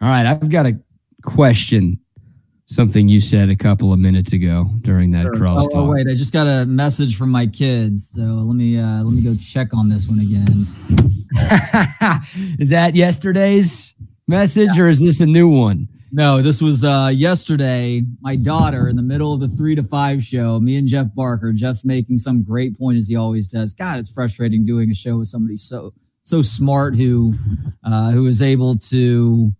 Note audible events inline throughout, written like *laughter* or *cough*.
All right, I've got a question. Something you said a couple of minutes ago during that Sure. cross Oh, oh, wait, I just got a message from my kids, so let me uh, let me go check on this one again. *laughs* is that yesterday's message or is this a new one? No, this was uh, yesterday. My daughter, in the middle of the three to five show, me and Jeff Barker. Jeff's making some great point as he always does. God, it's frustrating doing a show with somebody so so smart who uh, who is able to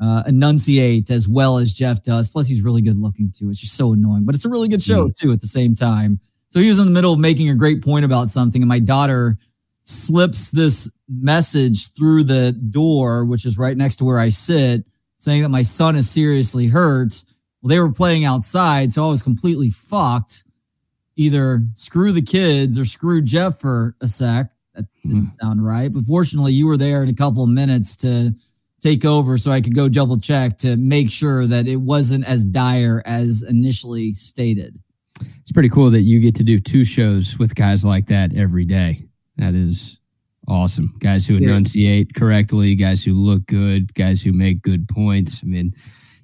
uh, enunciate as well as Jeff does. Plus, he's really good looking too. It's just so annoying, but it's a really good show too at the same time. So he was in the middle of making a great point about something, and my daughter slips this message through the door, which is right next to where I sit, saying that my son is seriously hurt. Well, they were playing outside, so I was completely fucked. Either screw the kids or screw Jeff for a sec. That didn't sound right. But fortunately, you were there in a couple of minutes to take over so I could go double check to make sure that it wasn't as dire as initially stated. It's pretty cool that you get to do two shows with guys like that every day. That is awesome. Guys who enunciate correctly, guys who look good, guys who make good points. I mean,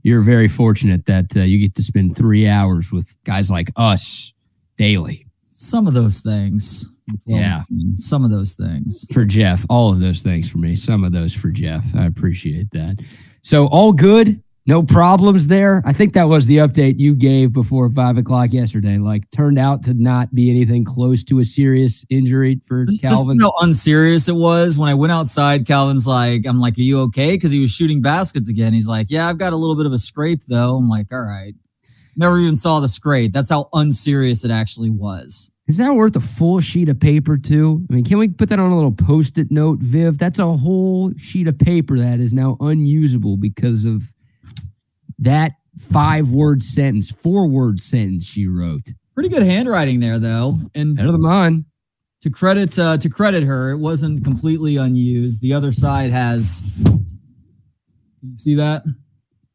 you're very fortunate that uh, you get to spend three hours with guys like us daily. Some of those things. Yeah. Some of those things. For Jeff, all of those things for me, some of those for Jeff. I appreciate that. So, all good. No problems there. I think that was the update you gave before five o'clock yesterday. Like, turned out to not be anything close to a serious injury for This, this Calvin. is how unserious it was. When I went outside, Calvin's like, I'm like, Are you okay? Because he was shooting baskets again. He's like, Yeah, I've got a little bit of a scrape though. I'm like, All right. Never even saw the scrape. That's how unserious it actually was. Is that worth a full sheet of paper too? I mean, can we put that on a little post-it note, Viv? That's a whole sheet of paper that is now unusable because of that five-word sentence, four-word sentence she wrote. Pretty good handwriting there though. And Better than mine. to credit uh, to credit her, it wasn't completely unused. The other side has you see that?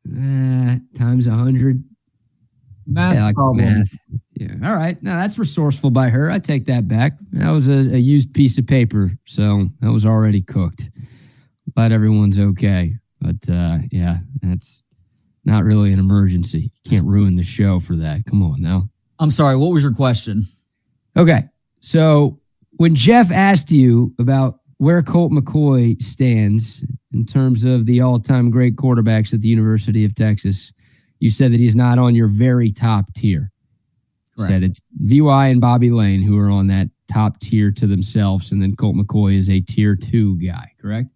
Uh, times a hundred. Math Yeah, like problem. math. Yeah. All right. Now that's resourceful by her. I take that back. That was a, a used piece of paper, so that was already cooked. Glad everyone's okay. But uh, yeah, that's not really an emergency. Can't ruin the show for that. Come on now. I'm sorry, what was your question? Okay. So when Jeff asked you about where Colt McCoy stands in terms of the all time great quarterbacks at the University of Texas, you said that he's not on your very top tier. Correct. Said it's VY and Bobby Layne who are on that top tier to themselves, and then Colt McCoy is a tier two guy, correct?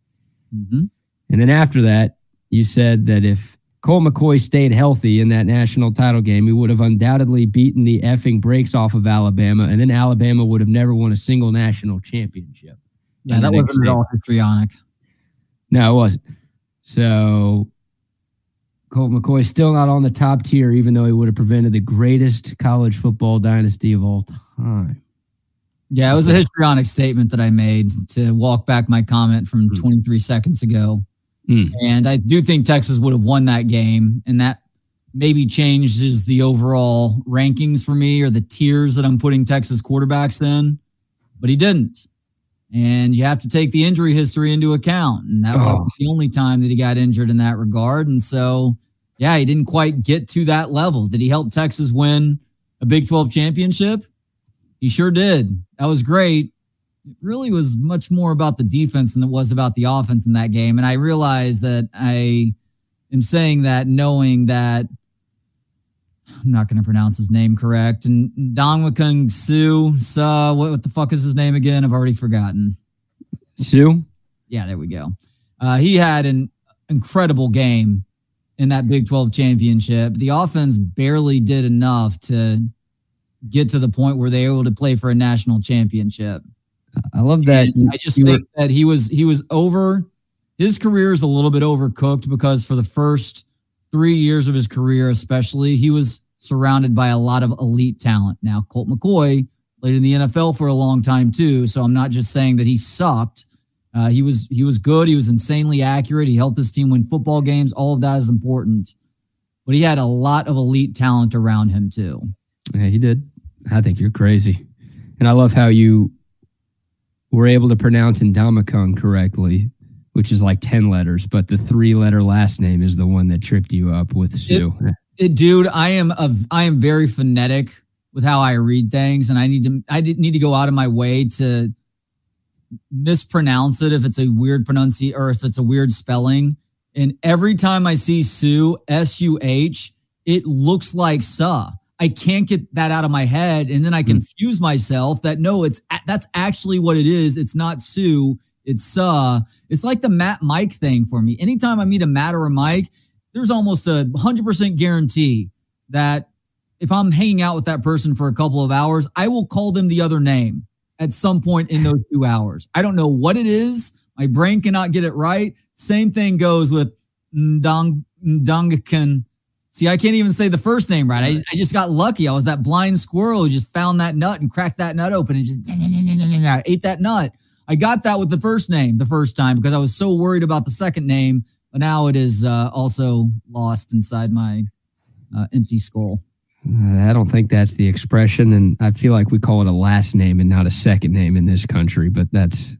Mhm. And then after that, you said that if Colt McCoy stayed healthy in that national title game, he would have undoubtedly beaten the effing brakes off of Alabama, and then Alabama would have never won a single national championship. Yeah, that wasn't at all histrionic. No, it wasn't. So Colt McCoy still not on the top tier, even though he would have prevented the greatest college football dynasty of all time. Yeah, it was a histrionic statement that I made to walk back my comment from Hmm. 23 seconds ago. Hmm. And I do think Texas would have won that game, and that maybe changes the overall rankings for me or the tiers that I'm putting Texas quarterbacks in, but he didn't. And you have to take the injury history into account. And that Oh. wasn't the only time that he got injured in that regard. And so, yeah, he didn't quite get to that level. Did he help Texas win a Big 12 championship? He sure did. That was great. It really was much more about the defense than it was about the offense in that game. And I realize that I am saying that knowing that I'm not going to pronounce his name correct. And Ndamukong Su, Sa, what, what the fuck is his name again? I've already forgotten. Sue? Yeah, there we go. Uh, he had an incredible game in that Big 12 championship. The offense barely did enough to get to the point where they were able to play for a national championship. I love that. I just you were- think that he was he was over his career is a little bit overcooked because for the first three years of his career, especially, he was surrounded by a lot of elite talent. Now, Colt McCoy played in the NFL for a long time too, so I'm not just saying that he sucked. Uh, he was he was good. He was insanely accurate. He helped his team win football games. All of that is important, but he had a lot of elite talent around him too. Yeah, he did. I think you're crazy. And I love how you were able to pronounce Ndamukong correctly which is like 10 letters, but the three letter last name is the one that tripped you up with Sue. It, it, dude, I am a, I am very phonetic with how I read things, and I need to I need to go out of my way to mispronounce it if it's a weird pronunciation or if it's a weird spelling. And every time I see Sue S U H, it looks like Suh. I can't get that out of my head, and then I hmm. confuse mm. myself that no, it's that's actually what it is. It's not Sue. It's uh, it's like the Matt Mike thing for me. Anytime I meet a Matt or a Mike, there's almost a hundred percent guarantee that if I'm hanging out with that person for a couple of hours, I will call them the other name at some point in those two hours. I don't know what it is. My brain cannot get it right. Same thing goes with Ndong Ndongakan. See, I can't even say the first name right. I, I just got lucky. I was that blind squirrel who just found that nut and cracked that nut open and just *laughs* ate that nut. I got that with the first name the first time because I was so worried about the second name, but now it is uh, also lost inside my uh, empty skull. Uh, I don't think that's the expression, and I feel like we call it a last name and not a second name in this country. But that's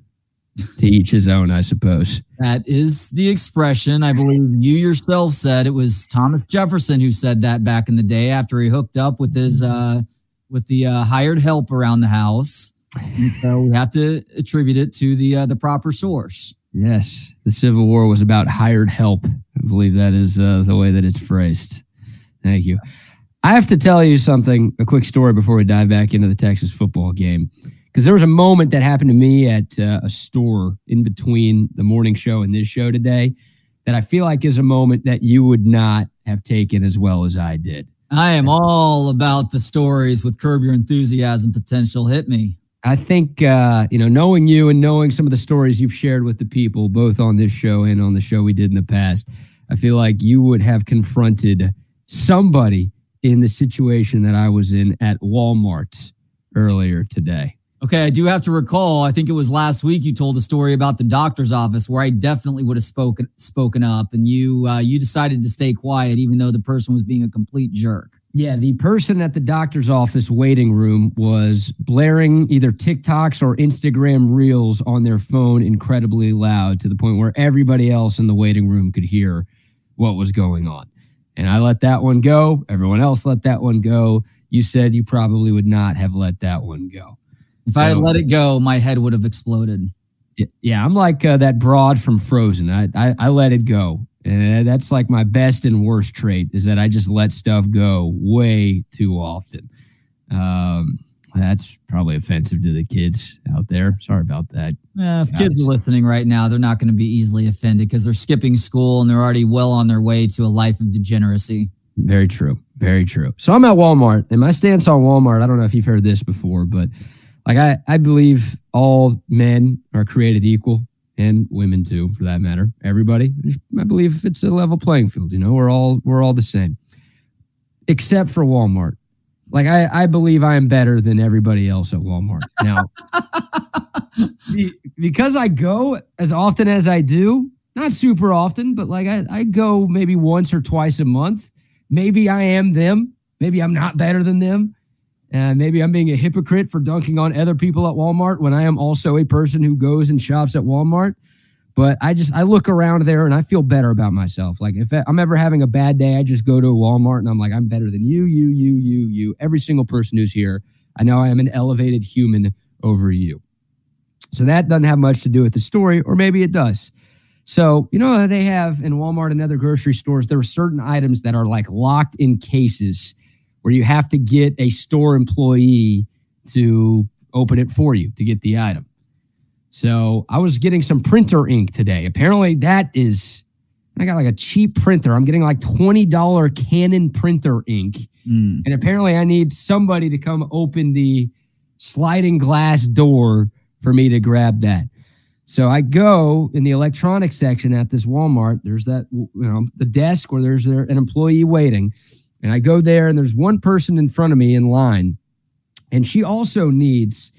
to each his own, I suppose. That is the expression. I believe you yourself said it was Thomas Jefferson who said that back in the day after he hooked up with his uh, with the uh, hired help around the house. And so we have to attribute it to the uh, the proper source. Yes, the Civil War was about hired help. I believe that is uh, the way that it's phrased. Thank you. I have to tell you something, a quick story before we dive back into the Texas football game. Because there was a moment that happened to me at uh, a store in between the morning show and this show today that I feel like is a moment that you would not have taken as well as I did. I am all about the stories with Curb Your Enthusiasm potential. Hit me. I think, uh, you know, knowing you and knowing some of the stories you've shared with the people, both on this show and on the show we did in the past, I feel like you would have confronted somebody in the situation that I was in at Walmart earlier today. Okay, I do have to recall. I think it was last week you told a story about the doctor's office where I definitely would have spoken spoken up, and you uh, you decided to stay quiet even though the person was being a complete jerk. Yeah, the person at the doctor's office waiting room was blaring either TikToks or Instagram reels on their phone incredibly loud to the point where everybody else in the waiting room could hear what was going on and I let that one go. Everyone else let that one go. You said you probably would not have let that one go. If I had let it go, my head would have exploded. Yeah, I'm like uh, that broad from Frozen. I, I, I let it go, and that's like my best and worst trait is that I just let stuff go way too often. Um, that's probably offensive to the kids out there. Sorry about that. Yeah, if kids are listening right now, they're not going to be easily offended because they're skipping school and they're already well on their way to a life of degeneracy. Very true. Very true. So I'm at Walmart, and my stance on Walmart, I don't know if you've heard this before, but like I, I believe all men are created equal and women too, for that matter. Everybody. I believe it's a level playing field. You know, we're all we're all the same. Except for Walmart. Like I, I believe I am better than everybody else at Walmart now. *laughs* because I go as often as I do, not super often, but like I, I go maybe once or twice a month. Maybe I am them. Maybe I'm not better than them. And maybe I'm being a hypocrite for dunking on other people at Walmart when I am also a person who goes and shops at Walmart. But I just I look around there and I feel better about myself. Like if I'm ever having a bad day, I just go to Walmart and I'm like, I'm better than you, you, you, you, you. Every single person who's here, I know I am an elevated human over you. So that doesn't have much to do with the story, or maybe it does. So, you know, they have in Walmart and other grocery stores, there are certain items that are like locked in cases where you have to get a store employee to open it for you to get the item. So I was getting some printer ink today. Apparently, that is, I got like a cheap printer. I'm getting like $20 Canon printer ink. Mm. And apparently, I need somebody to come open the sliding glass door for me to grab that. So I go in the electronics section at this Walmart. There's that, you know, the desk where there's an employee waiting. And I go there, and there's one person in front of me in line. And she also needs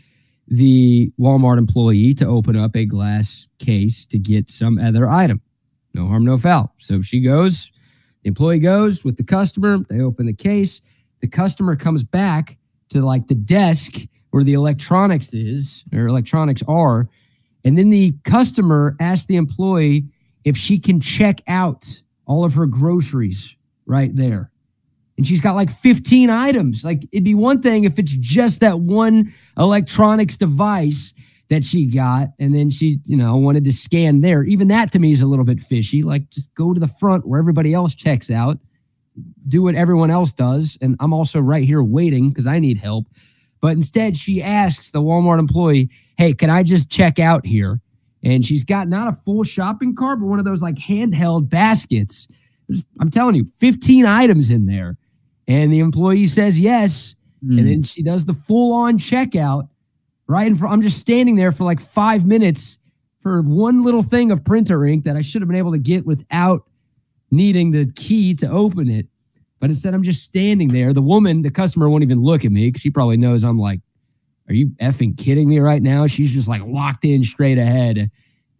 the Walmart employee to open up a glass case to get some other item. No harm, no foul. So she goes, the employee goes with the customer, they open the case. The customer comes back to like the desk where the electronics is or electronics are, And then the customer asks the employee if she can check out all of her groceries right there. And she's got like 15 items. Like it'd be one thing if it's just that one electronics device that she got and then she you know wanted to scan there. Even that to me is a little bit fishy. Like just go to the front where everybody else checks out do what everyone else does and i'm also right here waiting because i need help. But instead she asks the walmart employee hey can i just check out here? And she's got not a full shopping cart but one of those like handheld baskets. I'm telling you 15 items in there and the employee says yes mm. and then she does the full on checkout right in front. I'm just standing there for like five minutes for one little thing of printer ink that I should have been able to get without needing the key to open it. But instead, I'm just standing there. The woman, the customer, won't even look at me because she probably knows I'm like, are you effing kidding me right now? She's just like locked in straight ahead.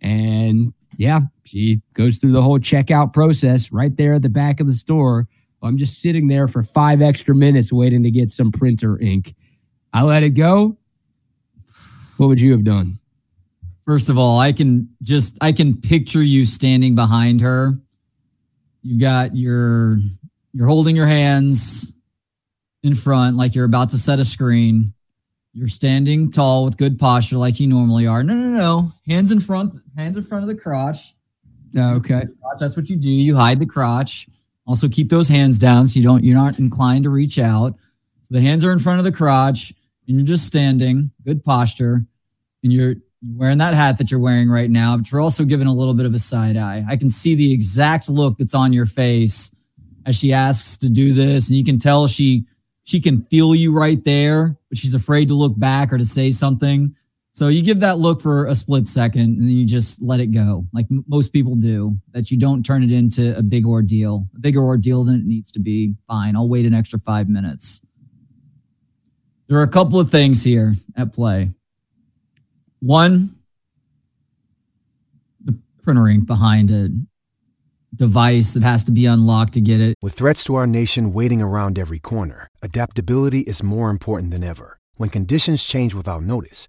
And yeah, she goes through the whole checkout process right there at the back of the store. I'm just sitting there for five extra minutes waiting to get some printer ink. I let it go what would you have done? First of all, I can just I can picture you standing behind her. You've got your you're holding your hands in front like you're about to set a screen. You're standing tall with good posture like you normally are. No, no, no. Hands in front, hands in front of the crotch. Oh, okay. That's what you do. You hide the crotch. Also keep those hands down so you don't you're not inclined to reach out. So the hands are in front of the crotch and you're just standing, good posture and you're wearing that hat that you're wearing right now, but you're also giving a little bit of a side eye. I can see the exact look that's on your face as she asks to do this, and you can tell she she can feel you right there, but she's afraid to look back or to say something. So you give that look for a split second and then you just let it go, like m- most people do, that you don't turn it into a big ordeal, a bigger ordeal than it needs to be. Fine, I'll wait an extra five minutes. There are a couple of things here at play. One, the printer ink behind a device that has to be unlocked to get it. With threats to our nation waiting around every corner, adaptability is more important than ever. When conditions change without notice,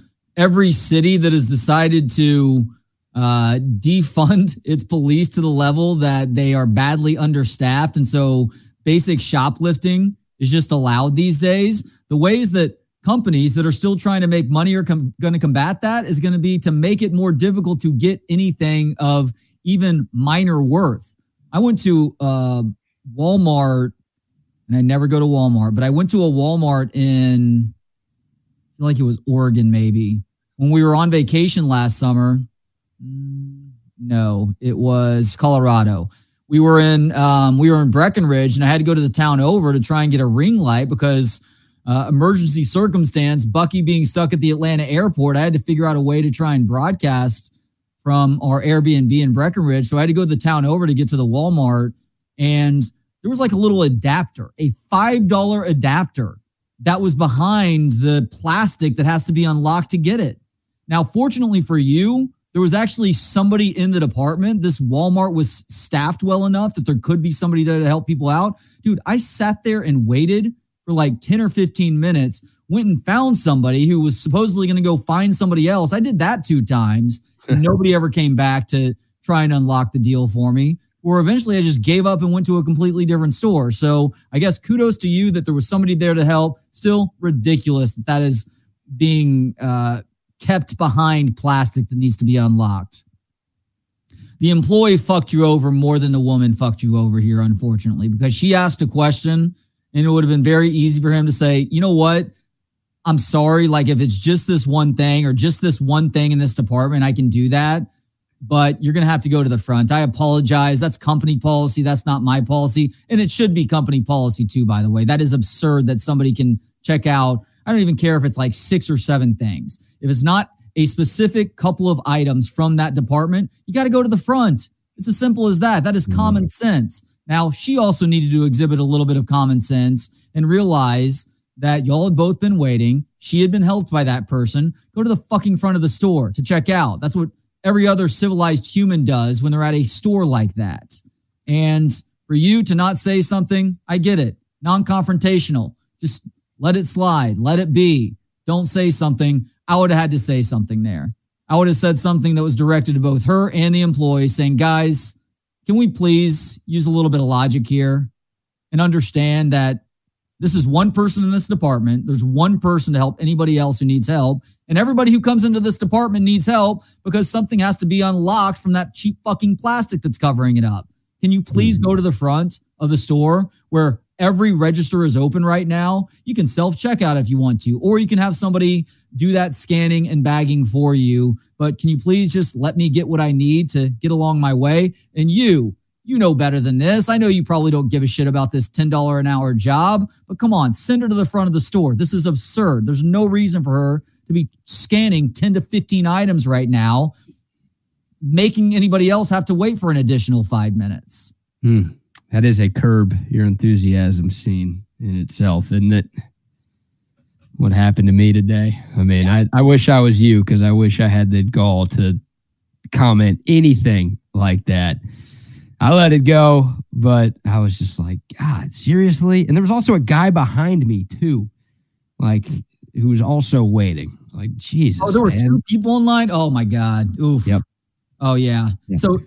every city that has decided to uh, defund its police to the level that they are badly understaffed. And so basic shoplifting is just allowed these days. The ways that companies that are still trying to make money are com- going to combat that is going to be to make it more difficult to get anything of even minor worth. I went to uh, Walmart, and I never go to Walmart, but I went to a Walmart in, feel like it was Oregon, maybe when we were on vacation last summer. Mm, no, it was Colorado. We were in um, we were in Breckenridge, and I had to go to the town over to try and get a ring light because uh, emergency circumstance, Bucky being stuck at the Atlanta airport, I had to figure out a way to try and broadcast from our Airbnb in Breckenridge. So I had to go to the town over to get to the Walmart. And there was like a little adapter, a $5 adapter that was behind the plastic that has to be unlocked to get it. Now, fortunately for you, there was actually somebody in the department. This Walmart was staffed well enough that there could be somebody there to help people out. Dude, I sat there and waited for like 10 or 15 minutes, went and found somebody who was supposedly going to go find somebody else. I did that two times. and *laughs* nobody ever came back to try and unlock the deal for me. Or eventually I just gave up and went to a completely different store. So I guess kudos to you that there was somebody there to help. Still ridiculous that that is being uh, kept behind plastic that needs to be unlocked. The employee fucked you over more than the woman fucked you over here, unfortunately, because she asked a question and it would have been very easy for him to say, you know what? I'm sorry. Like, if it's just this one thing or just this one thing in this department, I can do that. But you're going to have to go to the front. I apologize. That's company policy. That's not my policy. And it should be company policy, too, by the way. That is absurd that somebody can check out. I don't even care if it's like six or seven things. If it's not, a specific couple of items from that department, you got to go to the front. It's as simple as that. That is Mhm. common sense. Now, she also needed to exhibit a little bit of common sense and realize that y'all had both been waiting. She had been helped by that person. Go to the fucking front of the store to check out. That's what every other civilized human does when they're at a store like that. And for you to not say something, I get it. Non confrontational. Just let it slide, let it be. Don't say something. I would have had to say something there. I would have said something that was directed to both her and the employee saying, guys, can we please use a little bit of logic here and understand that this is one person in this department. There's one person to help anybody else who needs help. And everybody who comes into this department needs help because something has to be unlocked from that cheap fucking plastic that's covering it up. Can you please mm-hmm. go to the front of the store where every register is open right now? You can self checkout if you want to, or you can have somebody do that scanning and bagging for you. But can you please just let me get what I need to get along my way? And you, you know better than this. I know you probably don't give a shit about this $10 an hour job, but come on, send her to the front of the store. This is absurd. There's no reason for her to be scanning 10 to 15 items right now, making anybody else have to wait for an additional five minutes. Hmm. That is a curb your enthusiasm scene in itself, isn't it? What happened to me today? I mean, I, I wish I was you because I wish I had the gall to comment anything like that. I let it go, but I was just like, God, seriously? And there was also a guy behind me too, like who was also waiting. Like, Jesus. Oh, there were man. two people in line. Oh my God. Oof. Yep. Oh yeah. Yeah. So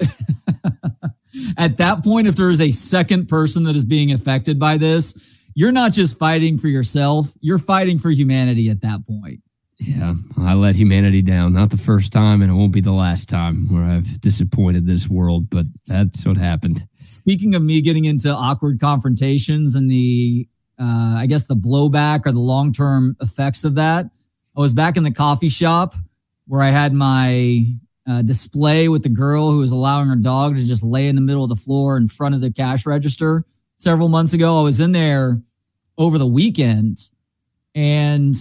*laughs* at that point, if there is a second person that is being affected by this, you're not just fighting for yourself, you're fighting for humanity at that point. Yeah, I let humanity down. Not the first time, and it won't be the last time where I've disappointed this world, but that's what happened. Speaking of me getting into awkward confrontations and the, uh, I guess, the blowback or the long term effects of that, I was back in the coffee shop where I had my uh, display with the girl who was allowing her dog to just lay in the middle of the floor in front of the cash register several months ago. I was in there over the weekend and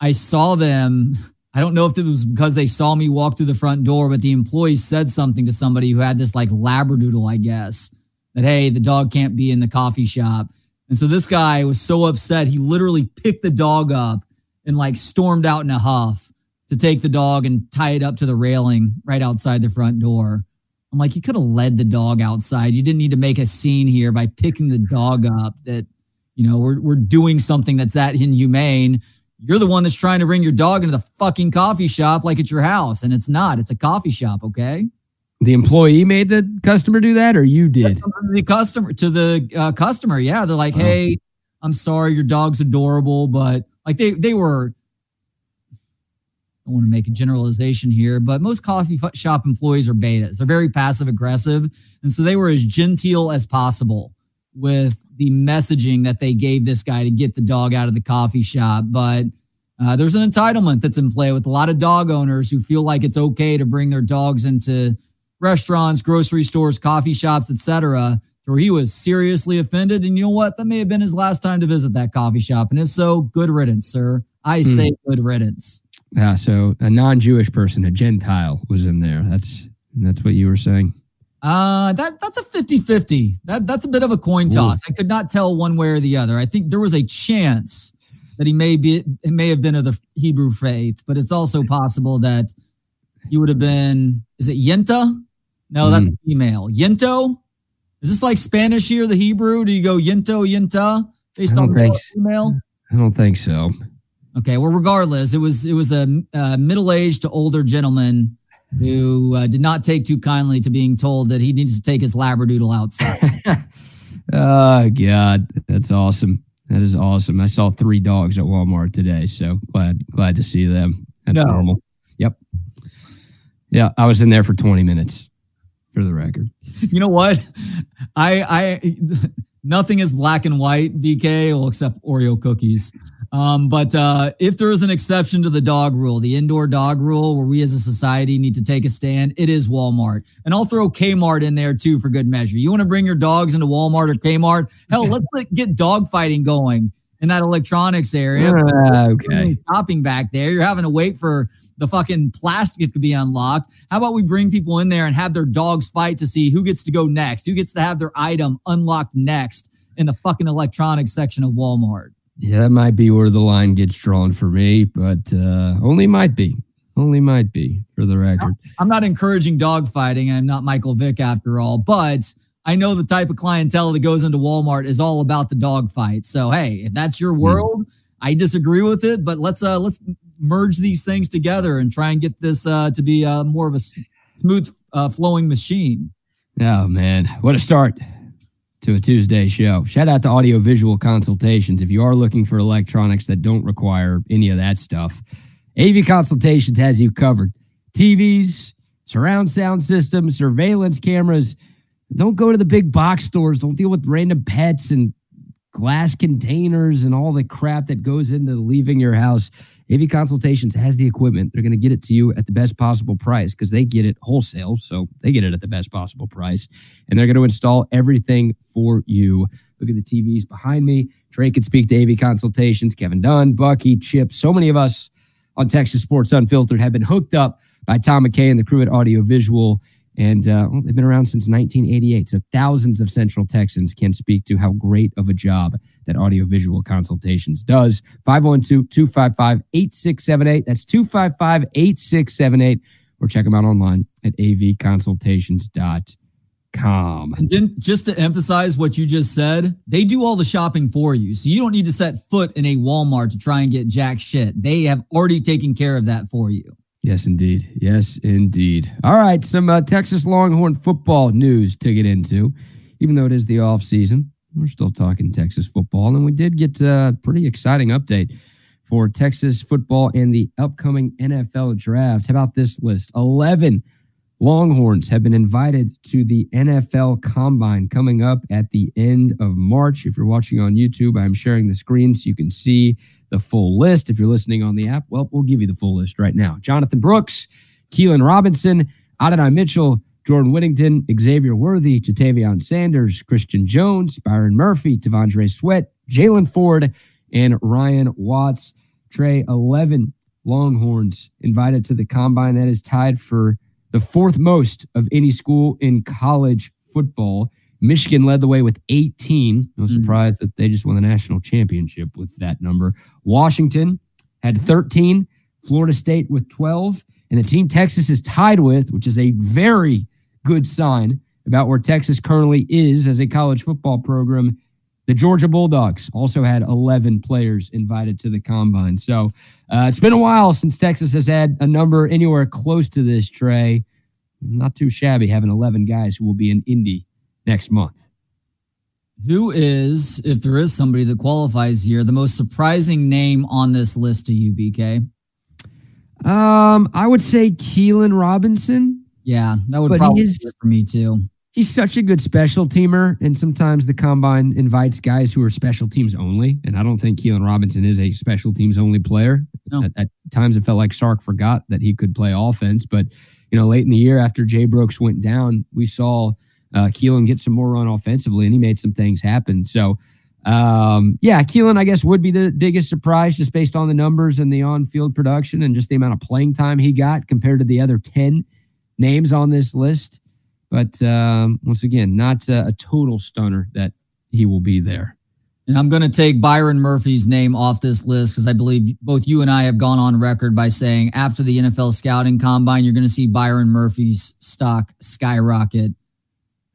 I saw them. I don't know if it was because they saw me walk through the front door, but the employee said something to somebody who had this like labradoodle, I guess, that hey, the dog can't be in the coffee shop. And so this guy was so upset, he literally picked the dog up and like stormed out in a huff to take the dog and tie it up to the railing right outside the front door. I'm like, you could have led the dog outside. You didn't need to make a scene here by picking the dog up that, you know, we're, we're doing something that's that inhumane. You're the one that's trying to bring your dog into the fucking coffee shop like it's your house, and it's not. It's a coffee shop, okay? The employee made the customer do that, or you did? The customer to the uh, customer, yeah, they're like, Oh. "Hey, I'm sorry, your dog's adorable, but like they they were." I don't want to make a generalization here, but most coffee shop employees are betas. They're very passive aggressive, and so they were as genteel as possible with the messaging that they gave this guy to get the dog out of the coffee shop. But uh, there's an entitlement that's in play with a lot of dog owners who feel like it's okay to bring their dogs into restaurants, grocery stores, coffee shops, etc. Where he was seriously offended, and you know what? That may have been his last time to visit that coffee shop. And if so, good riddance, sir. I Hmm. say good riddance. Yeah. So a non-Jewish person, a Gentile, was in there. That's that's what you were saying. Uh, that that's a 50-50. That that's a bit of a coin toss. I could not tell one way or the other. I think there was a chance that he may be it may have been of the Hebrew faith, but it's also possible that he would have been is it Yenta? No, that's a female. Yento? Is this like Spanish here, the Hebrew? Do you go Yento, Yenta based I on don't think so. female? I don't think so. Okay, well, regardless, it was it was a, a middle-aged to older gentleman who uh, did not take too kindly to being told that he needs to take his labradoodle outside. oh *laughs* God, that's awesome. That is awesome. I saw three dogs at Walmart today, so glad glad to see them. That's No. normal. Yep. Yeah, I was in there for 20 minutes, for the record. you know what? I I *laughs* nothing is black and white, BK, well, except Oreo cookies. Um, but uh, if there is an exception to the dog rule, the indoor dog rule, where we as a society need to take a stand, it is Walmart. And I'll throw Kmart in there too for good measure. You want to bring your dogs into Walmart or Kmart? Hell, let's let- get dog fighting going in that electronics area. Uh, okay. Shopping back there. You're having to wait for the fucking plastic to be unlocked. How about we bring people in there and have their dogs fight to see who gets to go next, who gets to have their item unlocked next in the fucking electronics section of Walmart? Yeah, that might be where the line gets drawn for me, but uh, only might be. Only might be for the record. I'm not encouraging dog fighting. I'm not Michael Vick after all, but I know the type of clientele that goes into Walmart is all about the dog fight. So hey, if that's your hmm. world, mm. I disagree with it, but let's uh let's merge these things together and try and get this uh to be uh more of a smooth uh, flowing machine. Oh man, what a start to a Tuesday show. Shout out to Audio Visual Consultations. If you are looking for electronics that don't require any of that stuff, AV Consultations has you covered. TVs, surround sound systems, surveillance cameras don't go to the big box stores. Don't deal with random pets and glass containers and all the crap that goes into leaving your house. AV Consultations has the equipment. They're going to get it to you at the best possible price because they get it wholesale. So they get it at the best possible price. And they're going to install everything for you. Look at the TVs behind me. Trey can speak to AV Consultations. Kevin Dunn, Bucky, Chip. So many of us on Texas Sports Unfiltered have been hooked up by Tom McKay and the crew at Audio Visual and uh, well, they've been around since 1988. So thousands of Central Texans can speak to how great of a job that audiovisual consultations does. 512 255 8678. That's 255 8678. Or check them out online at avconsultations.com. And then just to emphasize what you just said, they do all the shopping for you. So you don't need to set foot in a Walmart to try and get jack shit. They have already taken care of that for you. Yes, indeed. Yes, indeed. All right, some uh, Texas Longhorn football news to get into. Even though it is the off season, we're still talking Texas football, and we did get a pretty exciting update for Texas football and the upcoming NFL draft. How about this list? 11 Longhorns have been invited to the NFL Combine coming up at the end of March. If you're watching on YouTube, I'm sharing the screen so you can see the full list. If you're listening on the app, well, we'll give you the full list right now. Jonathan Brooks, Keilan Robinson, Adonai Mitchell, Jordan Whittington, Xavier Worthy, Ja'Tavion Sanders, Christian Jones, Byron Murphy, T'Vondre Sweat, Jaylan Ford, and Ryan Watts. Trey, 11 Longhorns invited to the combine. That is tied for the fourth most of any school in college football. Michigan led the way with 18. No mm-hmm. surprise mm-hmm. that they just won the national championship with that number. Washington had 13, Florida State with 12, and the team Texas is tied with, which is a very good sign about where Texas currently is as a college football program. The Georgia Bulldogs also had 11 players invited to the combine. So uh, it's been a while since Texas has had a number anywhere close to this, Trey. Not too shabby having 11 guys who will be in Indy next month. Who is, if there is somebody that qualifies here, the most surprising name on this list to you, BK? Um, I would say Keilan Robinson. Yeah, that would but probably be for me too. He's such a good special teamer, and sometimes the combine invites guys who are special teams only. And I don't think Keilan Robinson is a special teams only player. No. At, at, times, it felt like Sark forgot that he could play offense. But you know, late in the year after Jay Brooks went down, we saw uh, Keilan get some more run offensively, and he made some things happen. So, um, yeah, Keilan, I guess, would be the biggest surprise just based on the numbers and the on field production and just the amount of playing time he got compared to the other 10 names on this list. But um, once again, not a, a total stunner that he will be there. And I'm going to take Byron Murphy's name off this list because I believe both you and I have gone on record by saying after the NFL scouting combine, you're going to see Byron Murphy's stock skyrocket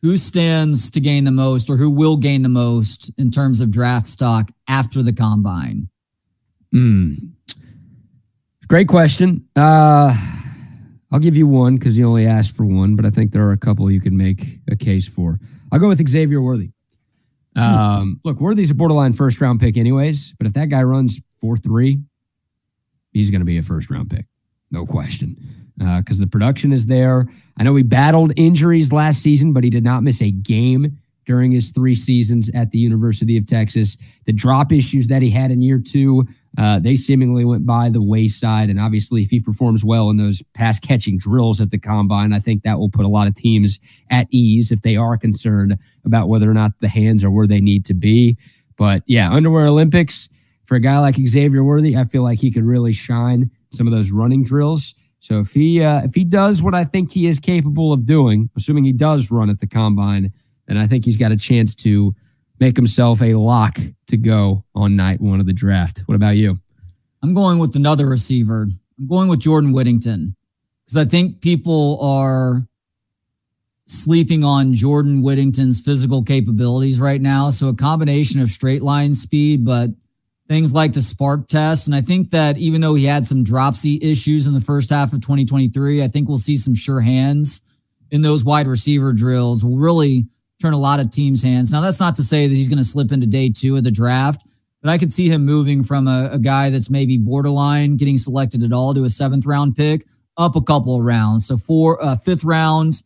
who stands to gain the most or who will gain the most in terms of draft stock after the combine? Hmm. Great question. Uh, I'll give you one because you only asked for one, but I think there are a couple you can make a case for. I'll go with Xavier Worthy. Um, look, Worthy's a borderline first round pick, anyways, but if that guy runs 4 3, he's going to be a first round pick. No question because uh, the production is there. I know he battled injuries last season, but he did not miss a game during his three seasons at the University of Texas. The drop issues that he had in year two, uh, they seemingly went by the wayside. And obviously, if he performs well in those pass catching drills at the combine, I think that will put a lot of teams at ease if they are concerned about whether or not the hands are where they need to be. But yeah, underwear Olympics for a guy like Xavier Worthy, I feel like he could really shine some of those running drills. So if he uh, if he does what I think he is capable of doing, assuming he does run at the combine, then I think he's got a chance to make himself a lock to go on night one of the draft. What about you? I'm going with another receiver. I'm going with Jordan Whittington because I think people are sleeping on Jordan Whittington's physical capabilities right now. So a combination of straight line speed, but things like the SPARQ test. And I think that even though he had some dropsy issues in the first half of 2023, I think we'll see some sure hands in those wide receiver drills will really turn a lot of teams' hands. Now, that's not to say that he's going to slip into day two of the draft, but I could see him moving from a, a guy that's maybe borderline getting selected at all to a seventh round pick up a couple of rounds. So four, uh, fifth round,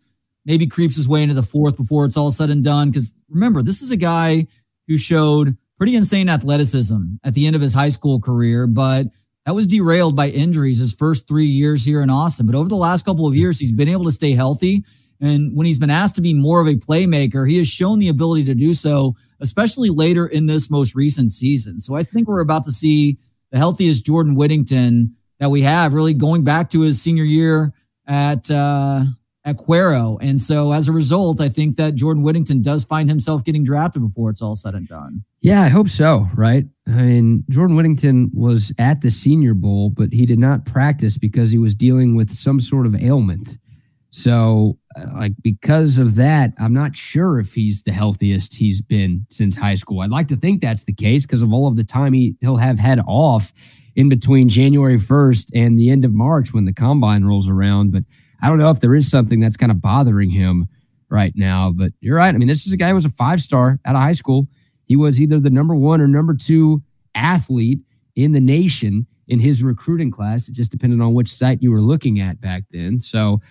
maybe creeps his way into the fourth before it's all said and done. Because remember, this is a guy who showed pretty insane athleticism at the end of his high school career, but that was derailed by injuries his first three years here in Austin. But over the last couple of years, he's been able to stay healthy. And when he's been asked to be more of a playmaker, he has shown the ability to do so, especially later in this most recent season. So I think we're about to see the healthiest Jordan Whittington that we have really going back to his senior year at uh, at Cuero. And so as a result, I think that Jordan Whittington does find himself getting drafted before it's all said and done. Yeah, I hope so, right? I mean, Jordan Whittington was at the Senior Bowl, but he did not practice because he was dealing with some sort of ailment. So, uh, like, because of that, I'm not sure if he's the healthiest he's been since high school. I'd like to think that's the case because of all of the time he, he'll have had off in between January 1st and the end of March when the combine rolls around. But I don't know if there is something that's kind of bothering him right now, but you're right. I mean, this is a guy who was a five star out of high school. He was either the number one or number two athlete in the nation in his recruiting class. It just depended on which site you were looking at back then. So,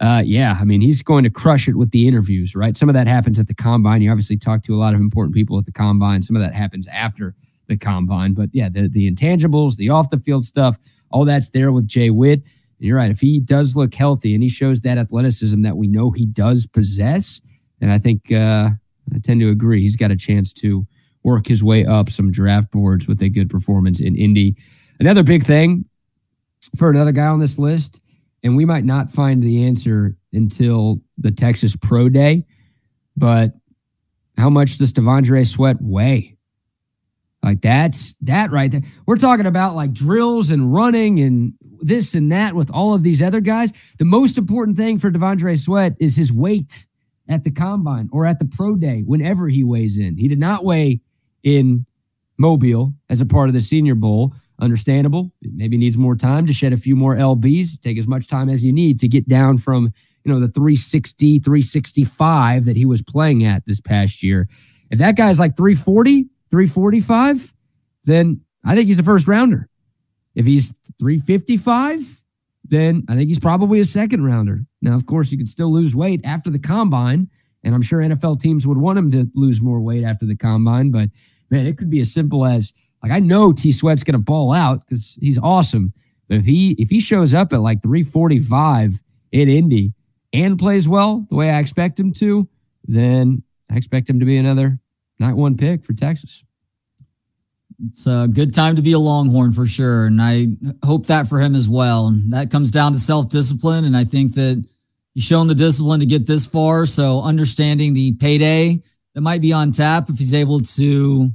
uh, yeah, I mean, he's going to crush it with the interviews, right? Some of that happens at the combine. You obviously talk to a lot of important people at the combine. Some of that happens after the combine. But yeah, the, the intangibles, the off the field stuff, all that's there with Jay Witt. And you're right. If he does look healthy and he shows that athleticism that we know he does possess, then I think uh, I tend to agree. He's got a chance to work his way up some draft boards with a good performance in Indy. Another big thing for another guy on this list, and we might not find the answer until the Texas Pro Day, but how much does T'Vondre Sweat weigh? Like that's that right there. We're talking about like drills and running and this and that with all of these other guys. The most important thing for T'Vondre Sweat is his weight at the combine or at the pro day, whenever he weighs in. He did not weigh in Mobile as a part of the Senior Bowl. Understandable. Maybe needs more time to shed a few more LBs. Take as much time as you need to get down from, you know, the 360, 365 that he was playing at this past year. If that guy's like 340, 345, then I think he's a first rounder. If he's 355, then I think he's probably a second rounder. Now, of course, he could still lose weight after the combine, and I'm sure NFL teams would want him to lose more weight after the combine. But man, it could be as simple as like I know T Sweat's going to ball out because he's awesome. But if he if he shows up at like 345 in Indy and plays well the way I expect him to, then I expect him to be another night one pick for Texas it's a good time to be a Longhorn for sure. And I hope that for him as well. And that comes down to self discipline. And I think that he's shown the discipline to get this far. So understanding the payday that might be on tap if he's able to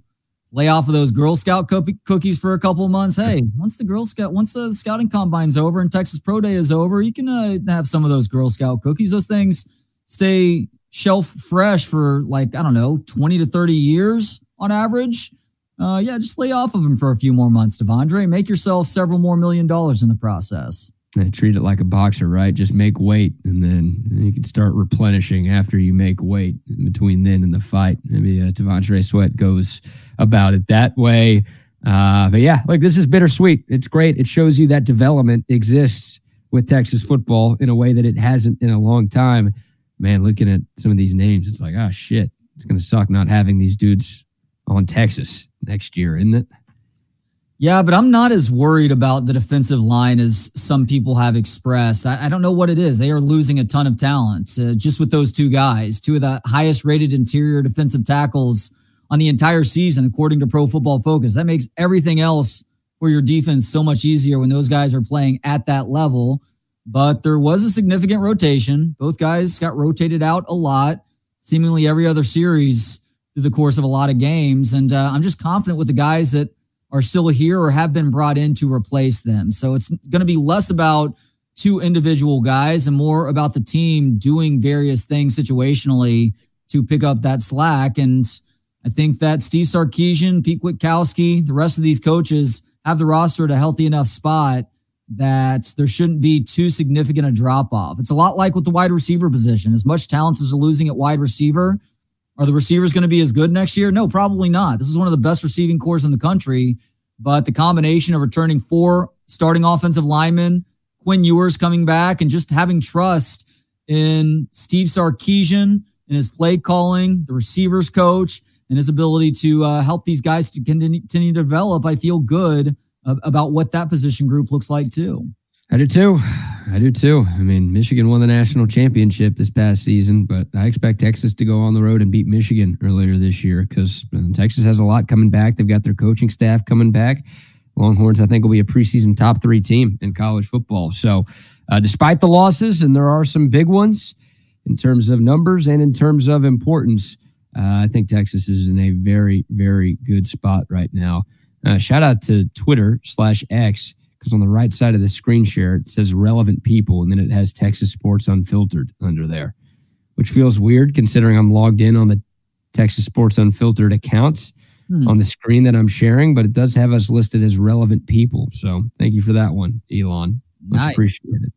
lay off of those Girl Scout cookies for a couple months. Hey, once the Girl Scout, once the scouting combine's over and Texas Pro Day is over, you can uh, have some of those Girl Scout cookies. Those things stay shelf fresh for like, I don't know, 20 to 30 years on average uh, yeah, just lay off of them for a few more months, T'Vondre. Make yourself several more million dollars in the process. And treat it like a boxer, right? Just make weight, and then you can start replenishing after you make weight between then and the fight. Maybe uh, T'Vondre Sweat goes about it that way. Uh, but yeah, like this is bittersweet. It's great. It shows you that development exists with Texas football in a way that it hasn't in a long time. Man, looking at some of these names, it's like, oh shit, it's gonna suck not having these dudes on Texas next year, isn't it? Yeah, but I'm not as worried about the defensive line as some people have expressed. I, I don't know what it is. They are losing a ton of talent uh, just with those two guys, two of the highest rated interior defensive tackles on the entire season, according to Pro Football Focus. That makes everything else for your defense so much easier when those guys are playing at that level. But there was a significant rotation. Both guys got rotated out a lot, seemingly every other series through the course of a lot of games. And uh, I'm just confident with the guys that are still here or have been brought in to replace them. So it's going to be less about two individual guys and more about the team doing various things situationally to pick up that slack. And I think that Steve Sarkisian, Pete Kwiatkowski, the rest of these coaches have the roster at a healthy enough spot that there shouldn't be too significant a drop off. It's a lot like with the wide receiver position. As much talent as are losing at wide receiver, are the receivers going to be as good next year? No, probably not. This is one of the best receiving cores in the country, but the combination of returning four starting offensive linemen, Quinn Ewers coming back, and just having trust in Steve Sarkisian and his play calling, the receivers coach, and his ability to uh, help these guys to continue to develop, I feel good about what that position group looks like too. I do too. I do too. I mean, Michigan won the national championship this past season, but I expect Texas to go on the road and beat Michigan earlier this year because uh, Texas has a lot coming back. They've got their coaching staff coming back. Longhorns, I think, will be a preseason top three team in college football. So, uh, despite the losses, and there are some big ones in terms of numbers and in terms of importance, uh, I think Texas is in a very, very good spot right now. Uh, shout out to Twitter slash X because on the right side of the screen share it says relevant people and then it has Texas Sports Unfiltered under there, which feels weird considering I'm logged in on the Texas Sports Unfiltered accounts hmm. on the screen that I'm sharing, but it does have us listed as relevant people. So thank you for that one, Elon. Much nice. appreciated.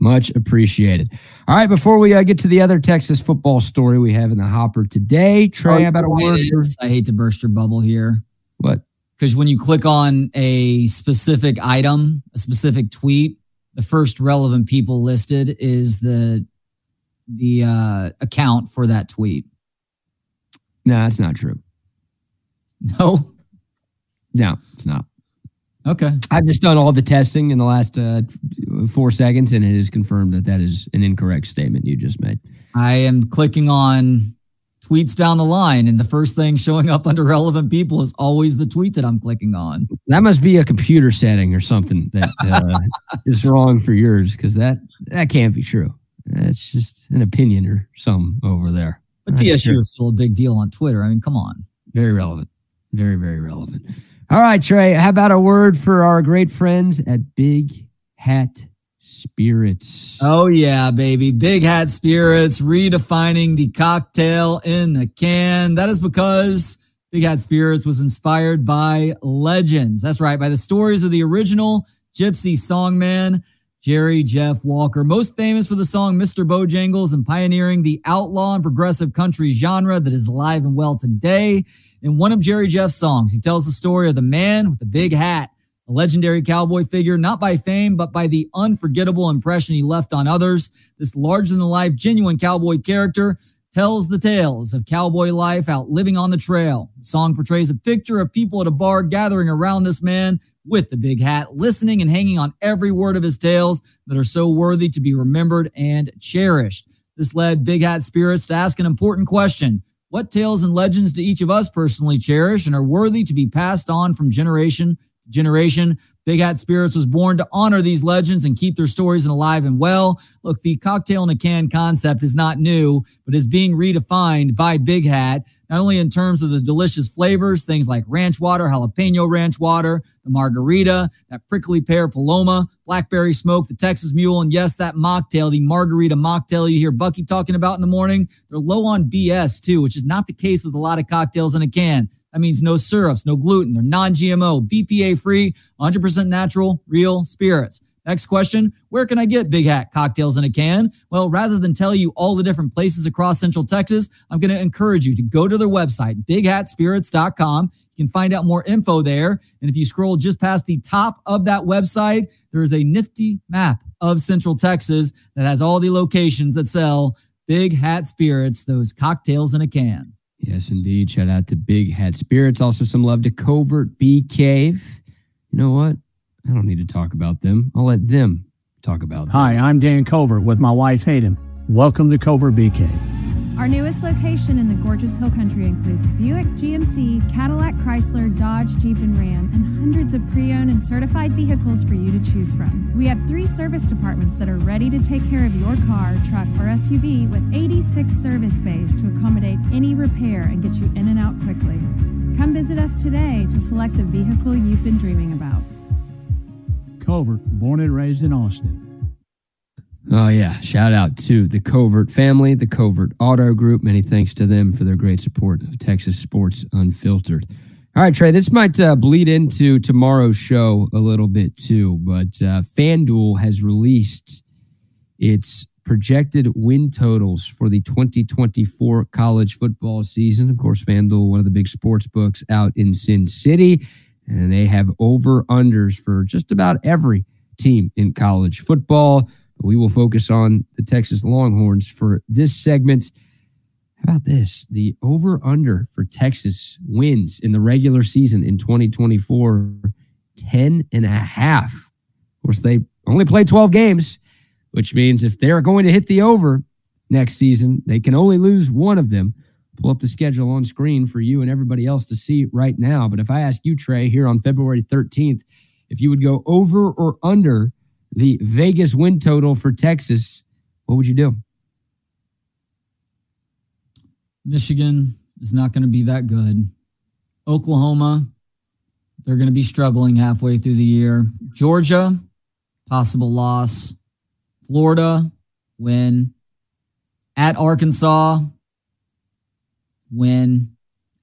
Much appreciated. All right, before we uh, get to the other Texas football story we have in the hopper today, Trey, oh, about a word? I hate to burst your bubble here. What? Because when you click on a specific item, a specific tweet, the first relevant people listed is the the uh, account for that tweet. No, that's not true. No, no, it's not. Okay, I've just done all the testing in the last uh, four seconds, and it is confirmed that that is an incorrect statement you just made. I am clicking on tweets down the line, and the first thing showing up under relevant people is always the tweet that I'm clicking on. That must be a computer setting or something that *laughs* uh, is wrong for yours because that that can't be true. That's just an opinion or some over there. But TSU sure. is still a big deal on Twitter. I mean, come on. Very relevant. Very, very relevant. All right, Trey, how about a word for our great friends at Big Hat Spirits. Oh, yeah, baby. Big Hat Spirits redefining the cocktail in the can. That is because Big Hat Spirits was inspired by legends. That's right, by the stories of the original gypsy songman, Jerry Jeff Walker, most famous for the song Mr. Bojangles and pioneering the outlaw and progressive country genre that is alive and well today. In one of Jerry Jeff's songs, he tells the story of the man with the big hat a legendary cowboy figure, not by fame, but by the unforgettable impression he left on others. This larger than life, genuine cowboy character tells the tales of cowboy life out living on the trail. The song portrays a picture of people at a bar gathering around this man with the big hat, listening and hanging on every word of his tales that are so worthy to be remembered and cherished. This led Big Hat Spirits to ask an important question. What tales and legends do each of us personally cherish and are worthy to be passed on from generation generation. Big Hat Spirits was born to honor these legends and keep their stories alive and well. Look, the cocktail in a can concept is not new, but is being redefined by Big Hat, not only in terms of the delicious flavors, things like ranch water, jalapeno ranch water, the margarita, that prickly pear paloma, blackberry smoke, the Texas mule, and yes, that mocktail, the margarita mocktail you hear Bucky talking about in the morning. They're low on BS too, which is not the case with a lot of cocktails in a can. That means no syrups, no gluten. They're non GMO, BPA free, 100% natural, real spirits. Next question Where can I get Big Hat cocktails in a can? Well, rather than tell you all the different places across Central Texas, I'm going to encourage you to go to their website, bighatspirits.com. You can find out more info there. And if you scroll just past the top of that website, there is a nifty map of Central Texas that has all the locations that sell Big Hat Spirits, those cocktails in a can. Yes, indeed. Shout out to Big Hat Spirits. Also, some love to Covert Bee Cave. You know what? I don't need to talk about them. I'll let them talk about them. Hi, I'm Dan Covert with my wife Hayden. Welcome to Covert Bee Cave. Our newest location in the gorgeous Hill Country includes Buick, GMC, Cadillac, Chrysler, Dodge, Jeep, and Ram, and hundreds of pre owned and certified vehicles for you to choose from. We have three service departments that are ready to take care of your car, truck, or SUV with 86 service bays to accommodate any repair and get you in and out quickly. Come visit us today to select the vehicle you've been dreaming about. Covert, born and raised in Austin. Oh, yeah. Shout out to the Covert family, the Covert Auto Group. Many thanks to them for their great support of Texas Sports Unfiltered. All right, Trey, this might uh, bleed into tomorrow's show a little bit too, but uh, FanDuel has released its projected win totals for the 2024 college football season. Of course, FanDuel, one of the big sports books out in Sin City, and they have over unders for just about every team in college football. We will focus on the Texas Longhorns for this segment. How about this? The over under for Texas wins in the regular season in 2024 10 and a half. Of course, they only play 12 games, which means if they're going to hit the over next season, they can only lose one of them. Pull up the schedule on screen for you and everybody else to see right now. But if I ask you, Trey, here on February 13th, if you would go over or under the Vegas win total for Texas, what would you do? Michigan is not going to be that good. Oklahoma, they're going to be struggling halfway through the year. Georgia, possible loss. Florida, win. At Arkansas, win.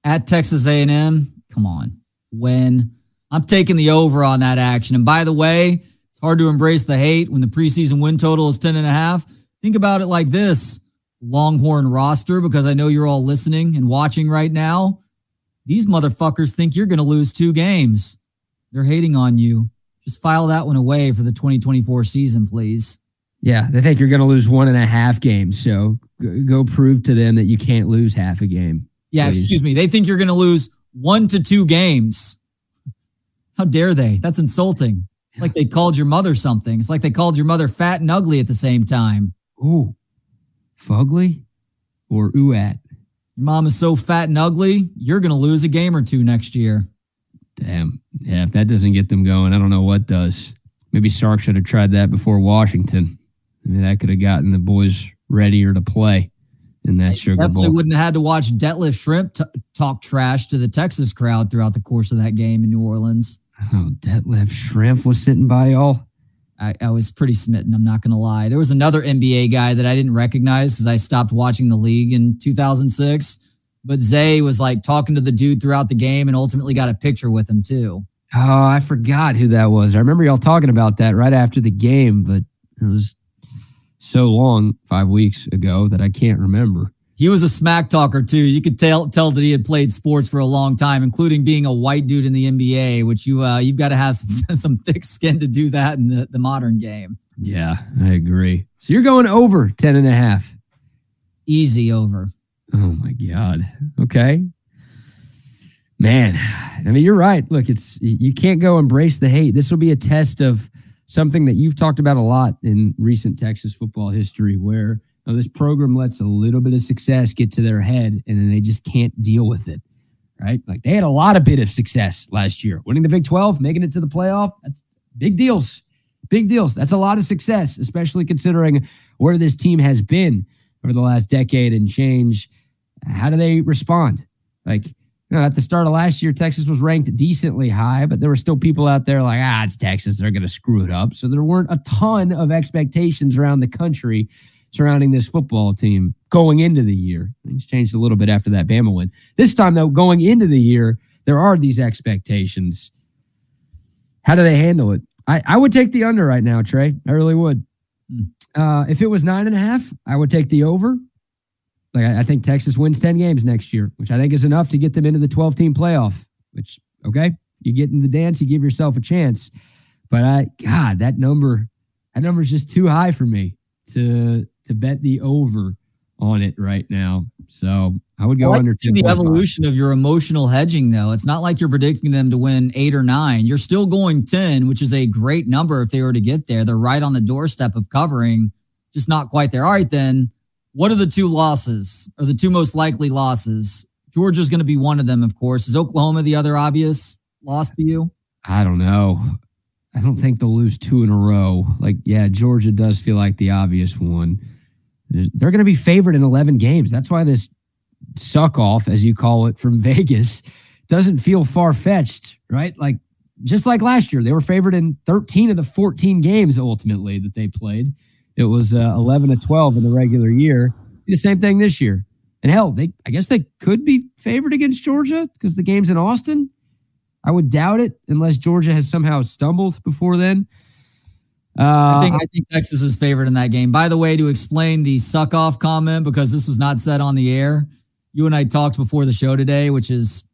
At Texas A&M, come on, win. I'm taking the over on that action. And by the way, hard to embrace the hate when the preseason win total is 10 and a half. Think about it like this Longhorn roster, because I know you're all listening and watching right now. These motherfuckers think you're going to lose two games. They're hating on you. Just file that one away for the 2024 season, please. Yeah, they think you're going to lose one and a half games. So go prove to them that you can't lose half a game. Yeah, please. excuse me. They think you're going to lose one to two games. How dare they? That's insulting. Like they called your mother something. It's like they called your mother fat and ugly at the same time. Ooh, fugly or ooh at? Your mom is so fat and ugly, you're going to lose a game or two next year. Damn. Yeah, if that doesn't get them going, I don't know what does. Maybe Sark should have tried that before Washington. I mean, that could have gotten the boys readier to play in that Sugar definitely Bowl. wouldn't have had to watch Detlef Schrempf t- talk trash to the Texas crowd throughout the course of that game in New Orleans. Oh, Detlef Schrempf was sitting by y'all. I, I, was pretty smitten. I'm not going to lie. There was another NBA guy that I didn't recognize because I stopped watching the league in 2006. But Zay was like talking to the dude throughout the game and ultimately got a picture with him too. Oh, I forgot who that was. I remember y'all talking about that right after the game, but it was so long, five weeks ago, that I can't remember he was a smack talker too. You could tell tell that he had played sports for a long time, including being a white dude in the NBA, which you uh, you've got to have some, *laughs* some thick skin to do that in the, the modern game. Yeah, I agree. So you're going over 10 and a half. Easy over. Oh my God. Okay. Man, I mean, you're right. Look, it's you can't go embrace the hate. This will be a test of something that you've talked about a lot in recent Texas football history where know, this program lets a little bit of success get to their head and then they just can't deal with it. Right. Like they had a lot of bit of success last year, winning the Big 12, making it to the playoff. That's big deals. Big deals. That's a lot of success, especially considering where this team has been over the last decade and change. How do they respond? Like, you know, at the start of last year, Texas was ranked decently high, but there were still people out there like, ah, it's Texas. They're going to screw it up. So there weren't a ton of expectations around the country surrounding this football team going into the year. Things changed a little bit after that Bama win. This time, though, going into the year, there are these expectations. How do they handle it? I, I would take the under right now, Trey. I really would. Hmm. Uh, if it was nine and a half, I would take the over. Like I, I think Texas wins 10 games next year, which I think is enough to get them into the 12 team playoff. Which, okay, you get in the dance, you give yourself a chance. But I, God, that number, that number is just too high for me to to bet the over on it right now. So I would go I like under the evolution of your emotional hedging, though. It's not like you're predicting them to win eight or nine. You're still going 10, which is a great number if they were to get there. They're right on the doorstep of covering, just not quite there. All right, then What are the two losses or the two most likely losses? Georgia's going to be one of them, of course. Is Oklahoma the other obvious loss to you? I don't know. I don't think they'll lose two in a row. Like, yeah, Georgia does feel like the obvious one. They're going to be favored in 11 games. That's why this suck off, as you call it, from *laughs* Vegas doesn't feel far fetched, right? Like, just like last year, they were favored in 13 of the 14 games ultimately that they played. It was uh, 11 to 12 in the regular year. The same thing this year. And hell, they I guess they could be favored against Georgia because the game's in Austin. I would doubt it unless Georgia has somehow stumbled before then. Uh, I think I think Texas is favored in that game. By the way, to explain the suck off comment because this was not said on the air, you and I talked before the show today, which is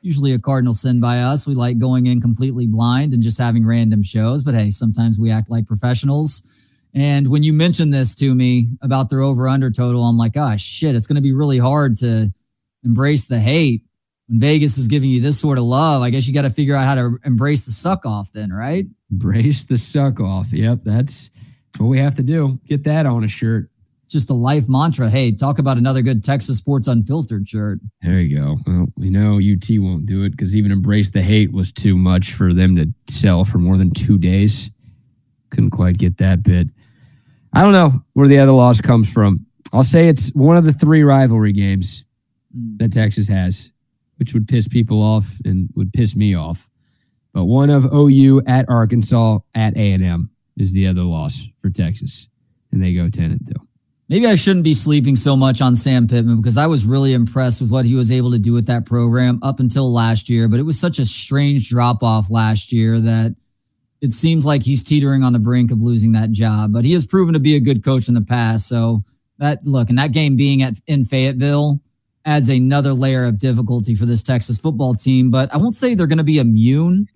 usually a cardinal sin by us. We like going in completely blind and just having random shows, but hey, sometimes we act like professionals. And when you mentioned this to me about their over under total, I'm like, oh shit, it's going to be really hard to embrace the hate when Vegas is giving you this sort of love. I guess you got to figure out how to embrace the suck off, then, right? Embrace the suck off. Yep, that's what we have to do. Get that on a shirt. Just a life mantra. Hey, talk about another good Texas Sports Unfiltered shirt. There you go. Well, we know UT won't do it because even embrace the hate was too much for them to sell for more than two days. Couldn't quite get that bit. I don't know where the other loss comes from. I'll say it's one of the three rivalry games hmm. that Texas has, which would piss people off and would piss me off. But one of OU at Arkansas at A&M is the other loss for Texas, and they go 10 and 2. Maybe I shouldn't be sleeping so much on Sam Pittman because I was really impressed with what he was able to do with that program up until last year. But it was such a strange drop off last year that it seems like he's teetering on the brink of losing that job, but he has proven to be a good coach in the past. So that look, and that game being at in Fayetteville adds another layer of difficulty for this Texas football team. But I won't say they're going to be immune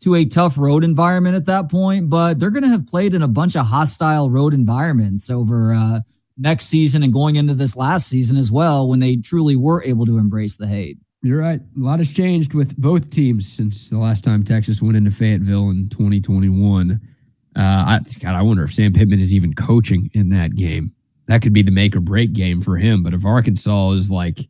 to a tough road environment at that point, but they're going to have played in a bunch of hostile road environments over uh, next season and going into this last season as well when they truly were able to embrace the hate. You're right. A lot has changed with both teams since the last time Texas went into Fayetteville in 2021. Uh, I, God, I wonder if Sam Pittman is even coaching in that game. That could be the make or break game for him. But if Arkansas is like,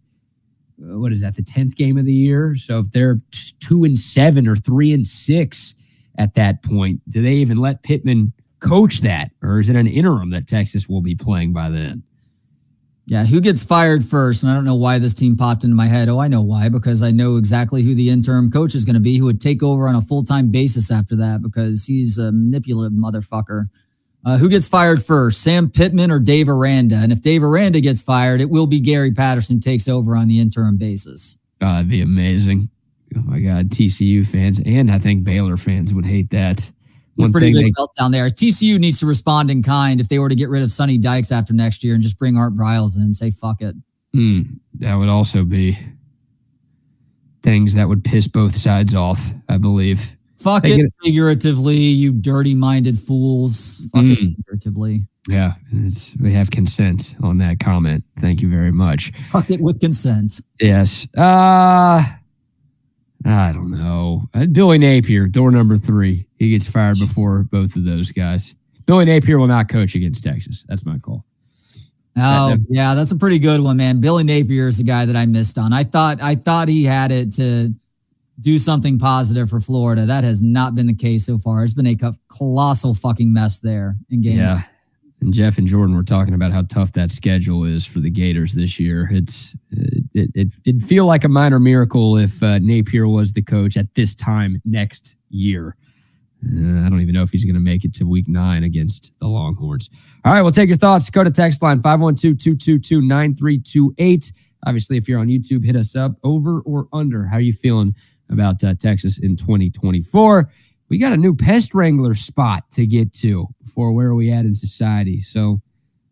what is that, the 10th game of the year? So if they're two and seven or three and six at that point, do they even let Pittman coach that? Or is it an interim that Texas will be playing by then? Yeah, who gets fired first? And I don't know why this team popped into my head. Oh, I know why, because I know exactly who the interim coach is going to be, who would take over on a full time basis after that, because he's a manipulative motherfucker. Uh, who gets fired first, Sam Pittman or Dave Aranda? And if Dave Aranda gets fired, it will be Gary Patterson takes over on the interim basis. God, that'd be amazing. Oh my God, TCU fans and I think Baylor fans would hate that one pretty big they, meltdown there. TCU needs to respond in kind if they were to get rid of Sonny Dykes after next year and just bring Art Briles in and say fuck it. Mm, that would also be things that would piss both sides off. I believe. Fuck they it figuratively, you dirty-minded fools. Fuck mm, it figuratively. Yeah, we have consent on that comment. Thank you very much. Fuck it with consent. Yes. Uh I don't know. Uh, Billy Napier, door number three. He gets fired before both of those guys. Billy Napier will not coach against Texas. That's my call. Oh that, yeah, that's a pretty good one, man. Billy Napier is the guy that I missed on. I thought I thought he had it to do something positive for Florida. That has not been the case so far. It's been a colossal fucking mess there in games. Yeah. And Jeff and Jordan were talking about how tough that schedule is for the Gators this year. It's it it it'd feel like a minor miracle if uh, Napier was the coach at this time next year. Uh, I don't even know if he's going to make it to week nine against the Longhorns. All right, we'll take your thoughts. Go to text line 512 222 9328. Obviously, if you're on YouTube, hit us up over or under. How are you feeling about uh, Texas in 2024? We got a new pest wrangler spot to get to for where are we at in society. So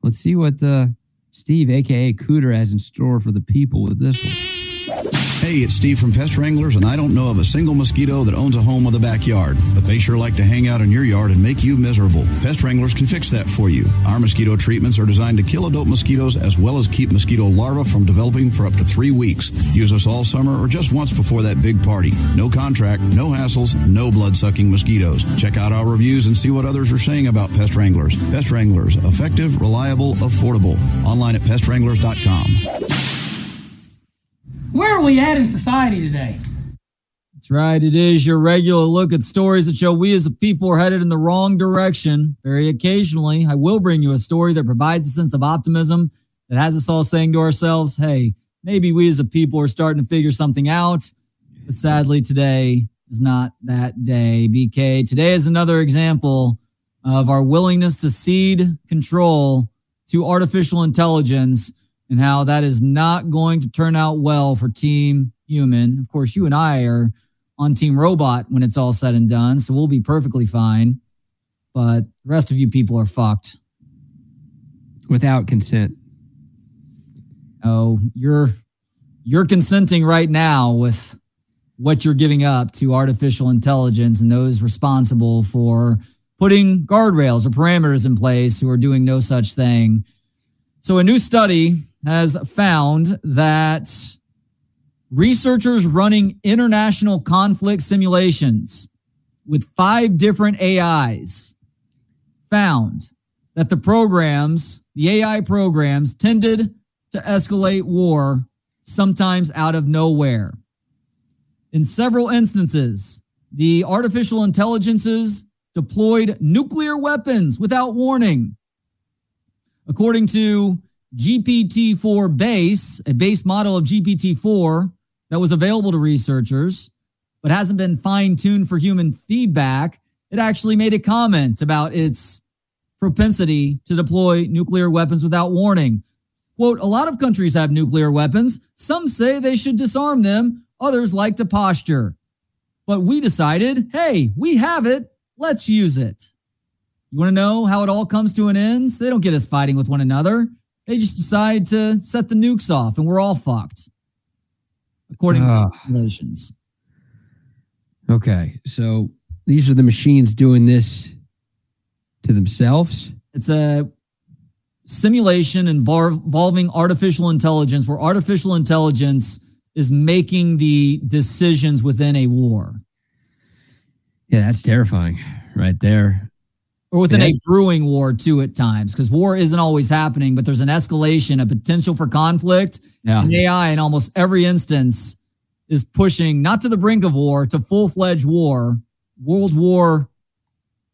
let's see what uh, Steve, aka Cooter, has in store for the people with this one. Hey, it's Steve from Pest Wranglers, and I don't know of a single mosquito that owns a home with a backyard, but they sure like to hang out in your yard and make you miserable. Pest Wranglers can fix that for you. Our mosquito treatments are designed to kill adult mosquitoes as well as keep mosquito larvae from developing for up to three weeks. Use us all summer or just once before that big party. No contract, no hassles, no blood sucking mosquitoes. Check out our reviews and see what others are saying about Pest Wranglers. Pest Wranglers, effective, reliable, affordable. Online at pestwranglers.com. Where are we at in society today? That's right. It is your regular look at stories that show we as a people are headed in the wrong direction. Very occasionally, I will bring you a story that provides a sense of optimism that has us all saying to ourselves, hey, maybe we as a people are starting to figure something out. But sadly, today is not that day. BK, today is another example of our willingness to cede control to artificial intelligence and how that is not going to turn out well for Team Human. Of course, you and I are on Team Robot when it's all said and done, so we'll be perfectly fine. But the rest of you people are fucked. Without consent. Oh, you're you're consenting right now with what you're giving up to artificial intelligence and those responsible for putting guardrails or parameters in place who are doing no such thing. So, a new study has found that researchers running international conflict simulations with five different AIs found that the programs, the AI programs, tended to escalate war sometimes out of nowhere. In several instances, the artificial intelligences deployed nuclear weapons without warning. According to GPT 4 base, a base model of GPT 4 that was available to researchers, but hasn't been fine tuned for human feedback, it actually made a comment about its propensity to deploy nuclear weapons without warning. Quote, a lot of countries have nuclear weapons. Some say they should disarm them, others like to posture. But we decided, hey, we have it, let's use it. You want to know how it all comes to an end? They don't get us fighting with one another. They just decide to set the nukes off and we're all fucked. According uh, to simulations. Okay. So these are the machines doing this to themselves. It's a simulation involving artificial intelligence where artificial intelligence is making the decisions within a war. Yeah, that's terrifying right there or within a brewing war too at times because war isn't always happening but there's an escalation a potential for conflict yeah. and ai in almost every instance is pushing not to the brink of war to full-fledged war. World war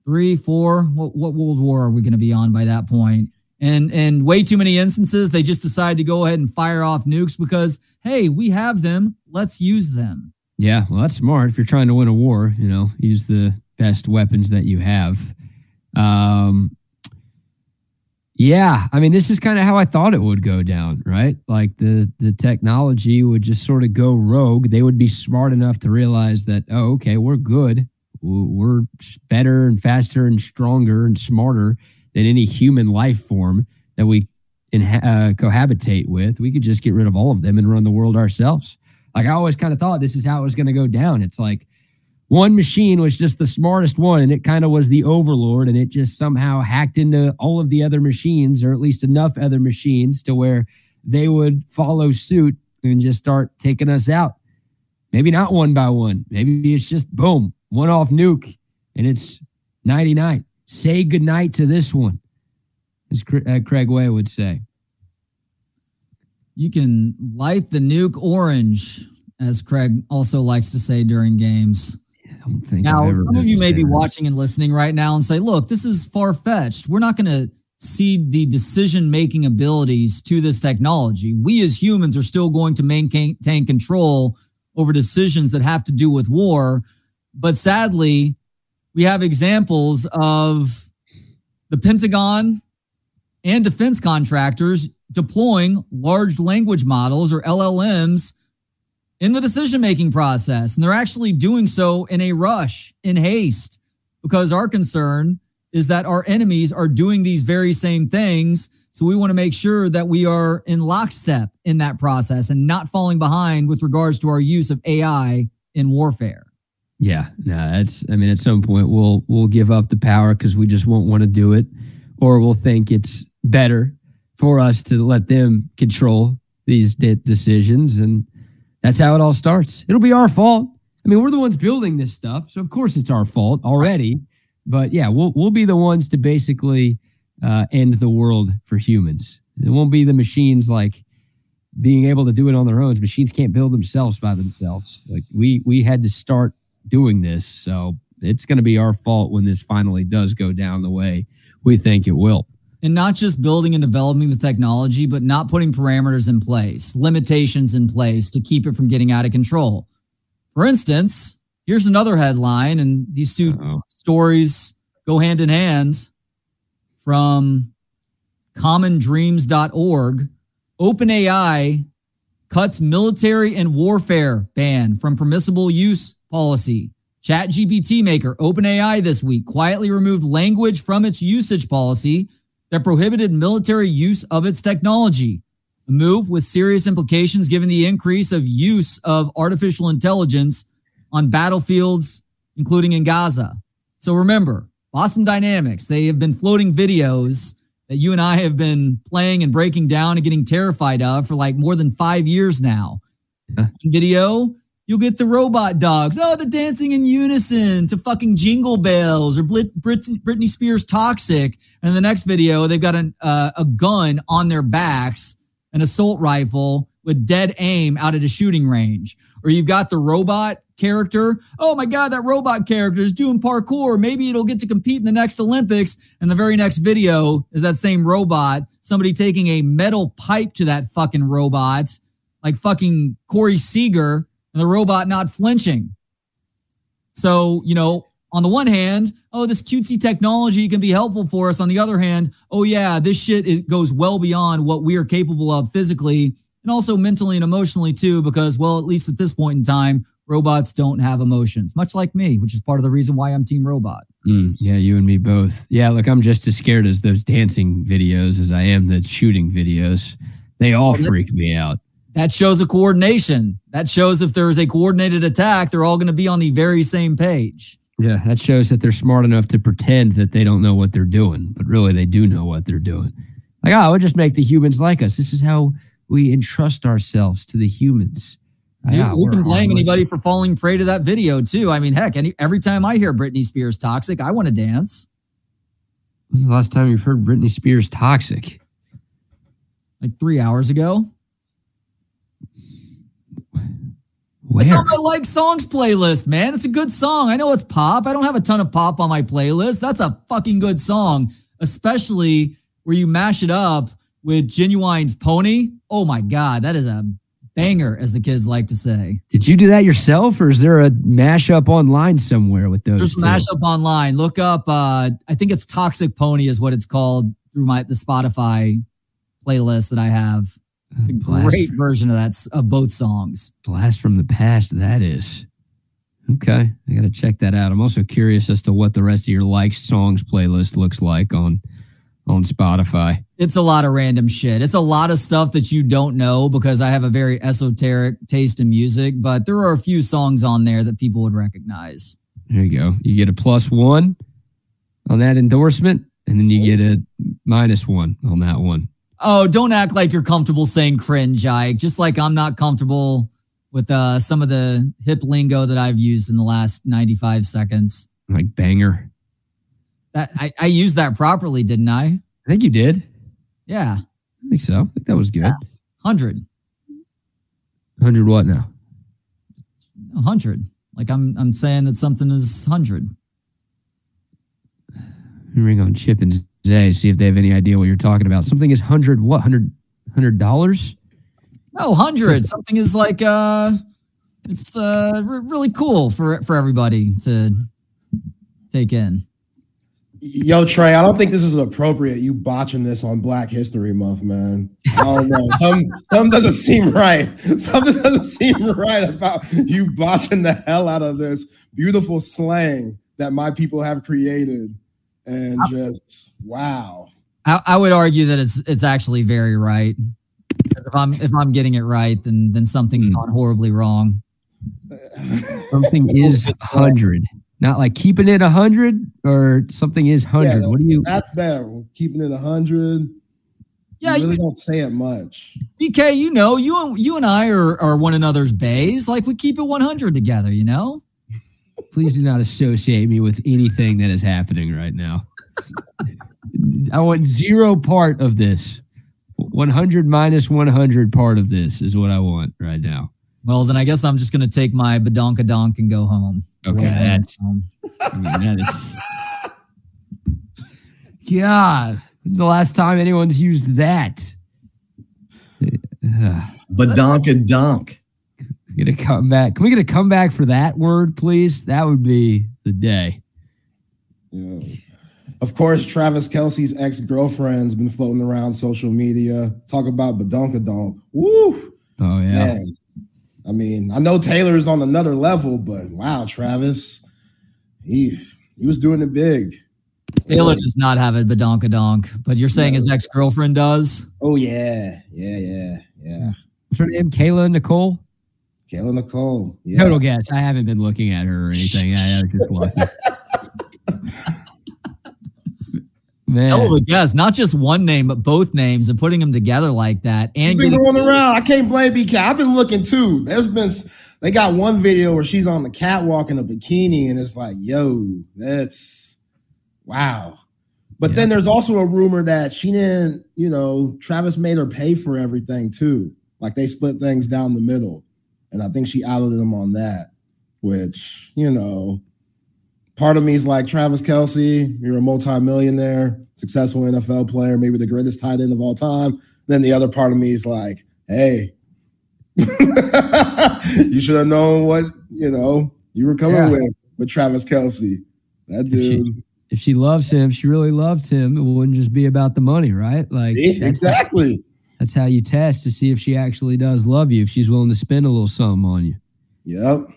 three four what, what world war are we going to be on by that point? And and way too many instances they just decide to go ahead and fire off nukes because hey we have them let's use them. Yeah well that's smart. If you're trying to win a war you know use the best weapons that you have um, yeah, I mean, this is kind of how I thought it would go down, right? Like the the technology would just sort of go rogue. They would be smart enough to realize that, oh, okay, we're good. We're better and faster and stronger and smarter than any human life form that we uh, cohabitate with. We could just get rid of all of them and run the world ourselves. Like I always kind of thought this is how it was going to go down. It's like one machine was just the smartest one and it kind of was the overlord and it just somehow hacked into all of the other machines or at least enough other machines to where they would follow suit and just start taking us out. Maybe not one by one. Maybe it's just boom one off nuke and it's 99 say goodnight to this one as uh, craig way would say. You can light the nuke orange as craig also likes to say during games don't think. Now, some of you may be watching and listening right now and say, "Look, this is far fetched. We're not going to cede the decision making abilities to this technology. We as humans are still going to maintain control over decisions that have to do with war." But sadly, we have examples of the Pentagon and defense contractors deploying large language models or LLMs in the decision making process. And they're actually doing so in a rush, in haste, because our concern is that our enemies are doing these very same things. So we want to make sure that we are in lockstep in that process and not falling behind with regards to our use of AI in warfare. Yeah, no, it's. I mean, at some point we'll we'll give up the power because we just won't want to do it, or we'll think it's better for us to let them control these de- decisions, and that's how it all starts. It'll be our fault. I mean, we're the ones building this stuff, so of course it's our fault already. But yeah, we'll we'll be the ones to basically uh, end the world for humans. It won't be the machines like being able to do it on their own. Machines can't build themselves by themselves. Like we we had to start doing this, so it's going to be our fault when this finally does go down the way we think it will. And not just building and developing the technology, but not putting parameters in place, limitations in place to keep it from getting out of control. For instance, here's another headline, and these 2 Uh-oh. stories go hand in hand from commondreams.org. OpenAI cuts military and warfare ban from permissible use policy. ChatGPT maker OpenAI this week quietly removed language from its usage policy that prohibited military use of its technology. A move with serious implications given the increase of use of artificial intelligence on battlefields, including in Gaza. So remember, Boston Dynamics, they have been floating videos that you and I have been playing and breaking down and getting terrified of for like more than five years now. Yeah. Video, you'll get the robot dogs. Oh, they're dancing in unison to fucking jingle bells or Britney Spears toxic. And in the next video, they've got an, uh, a gun on their backs, an assault rifle with dead aim out at a shooting range. Or you've got the robot character. Oh my God, that robot character is doing parkour. Maybe it'll get to compete in the next Olympics. And the very next video is that same robot, somebody taking a metal pipe to that fucking robot, like fucking Corey Seager and the robot not flinching. So, you know, on the one hand, oh, this cutesy technology can be helpful for us. On the other hand, oh, yeah, this shit it goes well beyond what we are capable of physically and also mentally and emotionally, too, because, well, at least at this point in time, robots don't have emotions, much like me, which is part of the reason why I'm Team Robot. Mm, yeah, you and me both. Yeah, look, I'm just as scared as those dancing videos as I am the shooting videos. They all freak me out that shows a coordination. That shows if there is a coordinated attack, they're all going to be on the very same page. Yeah, that shows that they're smart enough to pretend that they don't know what they're doing, but really they do know what they're doing. Like, oh, we'll just make the humans like us. This is how we entrust ourselves to the humans. Dude, ah, who can blame anybody for falling prey to that video too? I mean, heck, any, every time I hear Britney Spears toxic, I want to dance. When's the last time you've heard Britney Spears toxic? Like three hours ago. Where? It's on my like songs playlist, man. It's a good song. I know it's pop. I don't have a ton of pop on my playlist. That's a fucking good song, especially where you mash it up with Ginuwine's Pony. Oh my god, that is a banger, as the kids like to say. Did you do that yourself, or is there a mashup online somewhere with those? There's a mashup online. Look up. Uh, I think it's Toxic Pony is what it's called through my the Spotify playlist that I have. It's a great version of that of both songs. Blast from the past, that is. Okay, I got to check that out. I'm also curious as to what the rest of your like songs playlist looks like on on Spotify. It's a lot of random shit. It's a lot of stuff that you don't know because I have a very esoteric taste in music, but there are a few songs on there that people would recognize. There you go. You get a plus one on that endorsement, and then you get a minus one on that one. Oh, don't act like you're comfortable saying cringe, Ike. Just like I'm not comfortable with uh, some of the hip lingo that I've used in the last 95 seconds. Like banger. That I, I used that properly, didn't I? I think you did. Yeah. I think so. I think that was good. Yeah. 100. 100 what now? 100. Like I'm I'm saying that something is 100. Ring on Chip and Zay, see if they have any idea what you're talking about. Something is hundred what hundred hundred dollars? No, hundred. *laughs* Something is like uh, it's uh really cool for for everybody to take in. Yo, Trey, I don't think this is appropriate. You botching this on Black History Month, man. I don't know. *laughs* Some something doesn't seem right. Something doesn't seem right about you botching the hell out of this beautiful slang that my people have created and just wow. I, I would argue that it's it's actually very right. If I'm if I'm getting it right, then then something's Hmm. gone horribly wrong. *laughs* Something is hundred. Not like keeping it hundred or something is hundred. Yeah, what do you? That's better. Keeping it a hundred. Yeah, you you, really don't say it much. BK, you know, you and you and I are are one another's bays. Like we keep it 100 together. You know. Please do not associate me with anything that is happening right now. I want zero part of this. 100 minus 100 part of this is what I want right now. Well, then I guess I'm just gonna take my badonkadonk and go home. Okay, Well, that's um, I mean, that is. God, the last time anyone's used that? Badonka dunk. Get a comeback. Can we get a comeback for that word, please? That would be the day. Yeah. Of course, Travis Kelce's ex girlfriend's been floating around social media. Talk about badonkadonk. Woo! Oh yeah. Man. I mean, I know Taylor's on another level, but wow, Travis, he he was doing it big. Taylor does not have a badonkadonk, but you're saying his ex girlfriend does. Oh yeah, yeah, yeah, yeah. What's her name? Kayla Nicole. Kayla Nicole. Yeah. Total guess. I haven't been looking at her or anything. I, I was just lucky. *laughs* Man, Hell of a guess. Not just one name, but both names, and putting them together like that. And been getting- going around. I can't blame BK. I've been looking too. There's been they got one video where she's on the catwalk in a bikini, and it's like, yo, that's wow. But then there's also a rumor that she didn't, you know, Travis made her pay for everything too. Like they split things down the middle. And I think she outed him on that, which, you know, part of me is like Travis Kelce, you're a multimillionaire, successful NFL player, maybe the greatest tight end of all time. Then the other part of me is like, hey, *laughs* you should have known what, you know, you were coming Yeah. with with Travis Kelce. That If she- dude. if she loves him, she really loved him. It wouldn't just be about the money, right? Like exactly. That's how you test to see if she actually does love you. If she's willing to spend a little something on you. Yep.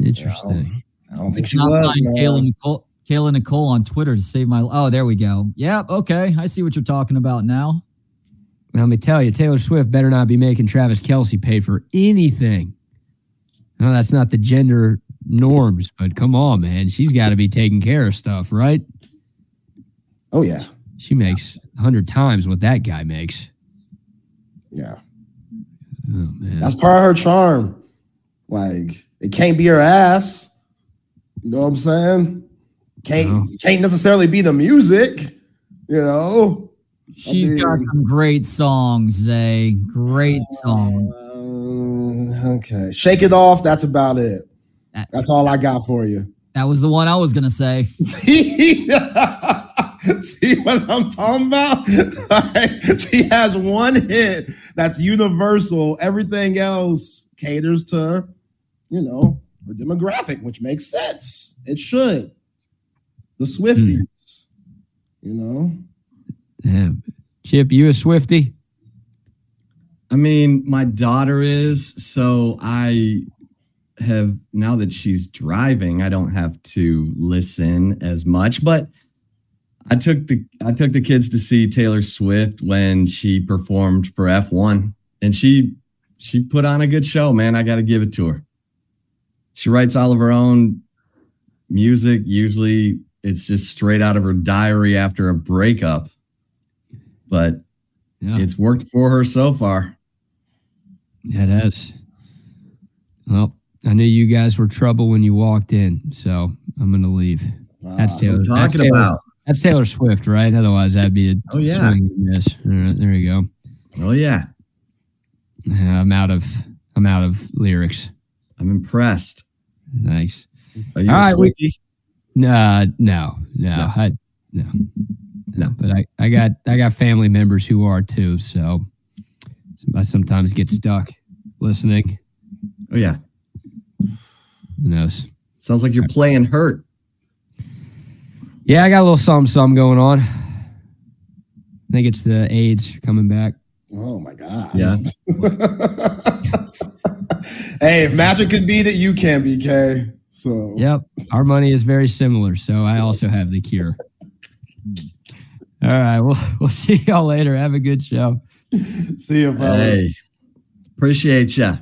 Interesting. I don't think It's she was. Kayla Nicole, Kayla Nicole on Twitter to save my. Oh, there we go. Yep. Okay, I see what you're talking about now. Now, let me tell you, Taylor Swift better not be making Travis Kelce pay for anything. No, that's not the gender norms, but come on, man. She's got to be taking care of stuff, right? Oh yeah, She makes a hundred times what that guy makes. Yeah. Oh man. That's part of her charm. Like it can't be her ass. You know what I'm saying? Can't No. can't necessarily be the music. You know. She's mean- got some great songs, Zay. Great songs. Uh, okay, shake it off. That's about it. That- That's all I got for you. That was the one I was gonna say. *laughs* See, *laughs* see what I'm talking about? *laughs* Like, she has one hit that's universal. Everything else caters to, you know, her demographic, which makes sense. It should. The Swifties, hmm. you know. Damn. Chip, you a Swifty? I mean, my daughter is, so I have now that she's driving, I don't have to listen as much, but I took the I took the kids to see Taylor Swift when she performed for F1 and she she put on a good show, man. I got to give it to her. She writes all of her own music, usually it's just straight out of her diary after a breakup. But Yeah, it's worked for her so far. yeah, it has. Well, I knew you guys were trouble when you walked in, so I'm gonna leave. That's Ah, Taylor. What That's talking Taylor, about? That's Taylor Swift, right? Otherwise, that'd be a Oh, yeah. swing and miss. All right, there you go. Oh yeah, I'm out of I'm out of lyrics. I'm impressed. Thanks. Are you All right, we- no, no, No. I, no, No. But I, I got, I got family members who are too. So I sometimes get stuck listening. Oh yeah, Who knows? sounds like you're playing hurt. Yeah, I got a little something, something going on. I think it's the AIDS coming back. Oh my god. Yeah. *laughs* hey, if magic could be that you can be, K. So Yep, our money is very similar. So I also have the cure. All right. We'll, we'll *laughs* see y'all later. Have a good show. See you, fellas. Hey, appreciate you.